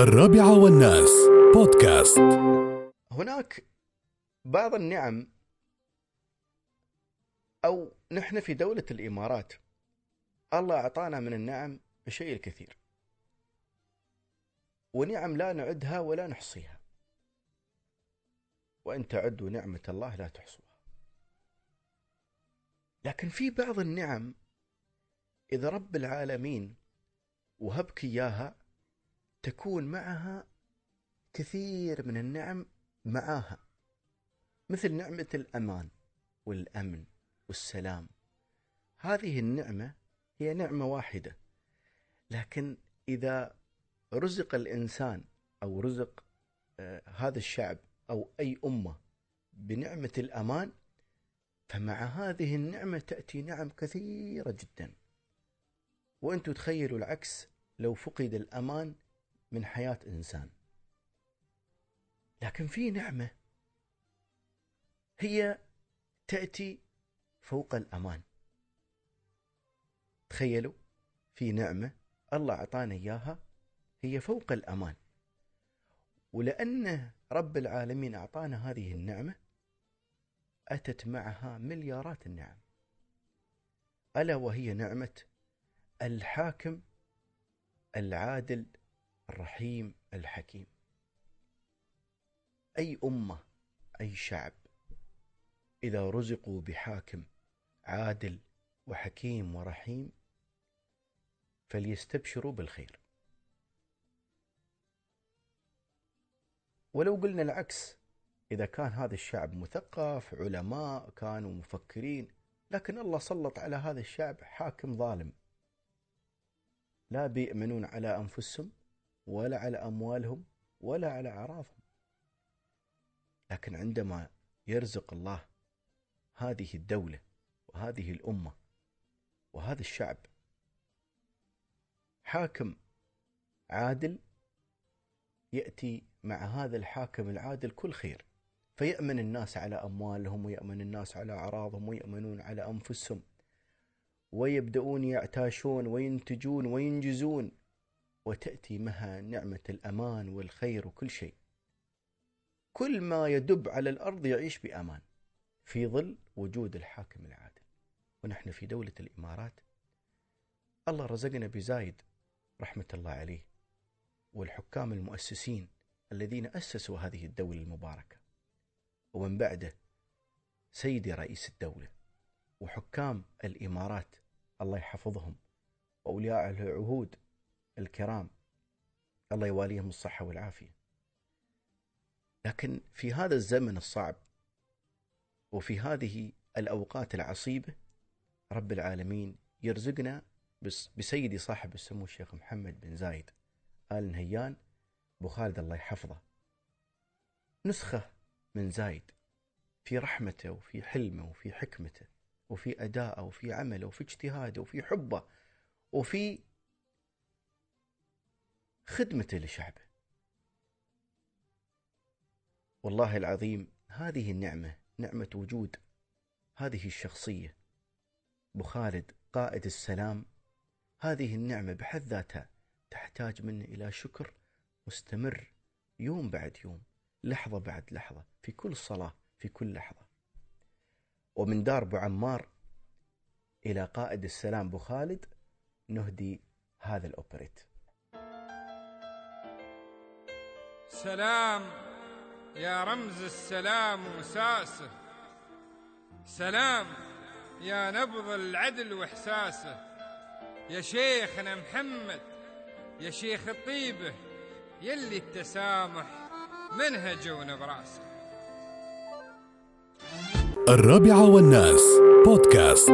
الرابعة والناس. بودكاست. هناك بعض النعم أو نحن في دولة الإمارات. الله أعطانا من النعم الشيء الكثير ونعم لا نعدها ولا نحصيها. وإن تعدوا نعمة الله لا تحصوها. لكن في بعض النعم إذا رب العالمين وهبك إياها تكون معها كثير من النعم معاها. مثل نعمة الأمان والأمن والسلام. هذه النعمة هي نعمة واحدة. لكن إذا رزق الإنسان أو رزق آه هذا الشعب أو أي أمة بنعمة الأمان فمع هذه النعمة تأتي نعم كثيرة جدا. وأنتم تخيلوا العكس لو فقد الأمان من حياة إنسان. لكن في نعمة هي تأتي فوق الأمان. تخيلوا في نعمة الله أعطانا إياها هي فوق الأمان. ولأن رب العالمين أعطانا هذه النعمة أتت معها مليارات النعم. ألا وهي نعمة الحاكم العادل الرحيم الحكيم. أي أمة أي شعب إذا رزقوا بحاكم عادل وحكيم ورحيم فليستبشروا بالخير. ولو قلنا العكس إذا كان هذا الشعب مثقف علماء كانوا مفكرين لكن الله سلط على هذا الشعب حاكم ظالم. لا بيأمنون على أنفسهم ولا على أموالهم ولا على أعراضهم. لكن عندما يرزق الله هذه الدولة وهذه الأمة وهذا الشعب حاكم عادل يأتي مع هذا الحاكم العادل كل خير فيأمن الناس على أموالهم ويأمن الناس على أعراضهم ويأمنون على أنفسهم ويبدأون يعتاشون وينتجون وينجزون. وتأتي معها نعمة الأمان والخير وكل شيء. كل ما يدب على الأرض يعيش بأمان. في ظل وجود الحاكم العادل. ونحن في دولة الإمارات. الله رزقنا بزايد رحمة الله عليه والحكام المؤسسين الذين أسسوا هذه الدولة المباركة. ومن بعده سيدي رئيس الدولة وحكام الإمارات. الله يحفظهم. وأولياء العهود الكرام. الله يواليهم الصحة والعافية. لكن في هذا الزمن الصعب وفي هذه الأوقات العصيبة رب العالمين يرزقنا بس بسيدي صاحب السمو الشيخ محمد بن زايد آل نهيان أبو خالد الله يحفظه. نسخة من زايد في رحمته وفي حلمه وفي حكمته وفي أدائه وفي عمله وفي اجتهاده وفي حبه وفي خدمته لشعبه والله العظيم هذه النعمة نعمة وجود. هذه الشخصية. أبو خالد قائد السلام. هذه النعمة بحد ذاتها تحتاج منه إلى شكر مستمر يوم بعد يوم لحظة بعد لحظة في كل صلاة في كل لحظة. ومن دار أبو عمار إلى قائد السلام أبو خالد نهدي هذا الأوبريت. سلام يا رمز السلام وساسه. سلام يا نبض العدل وإحساسه. يا شيخنا محمد يا شيخ الطيبه يلي التسامح منهجه ونبراسه الرابعة والناس بودكاست.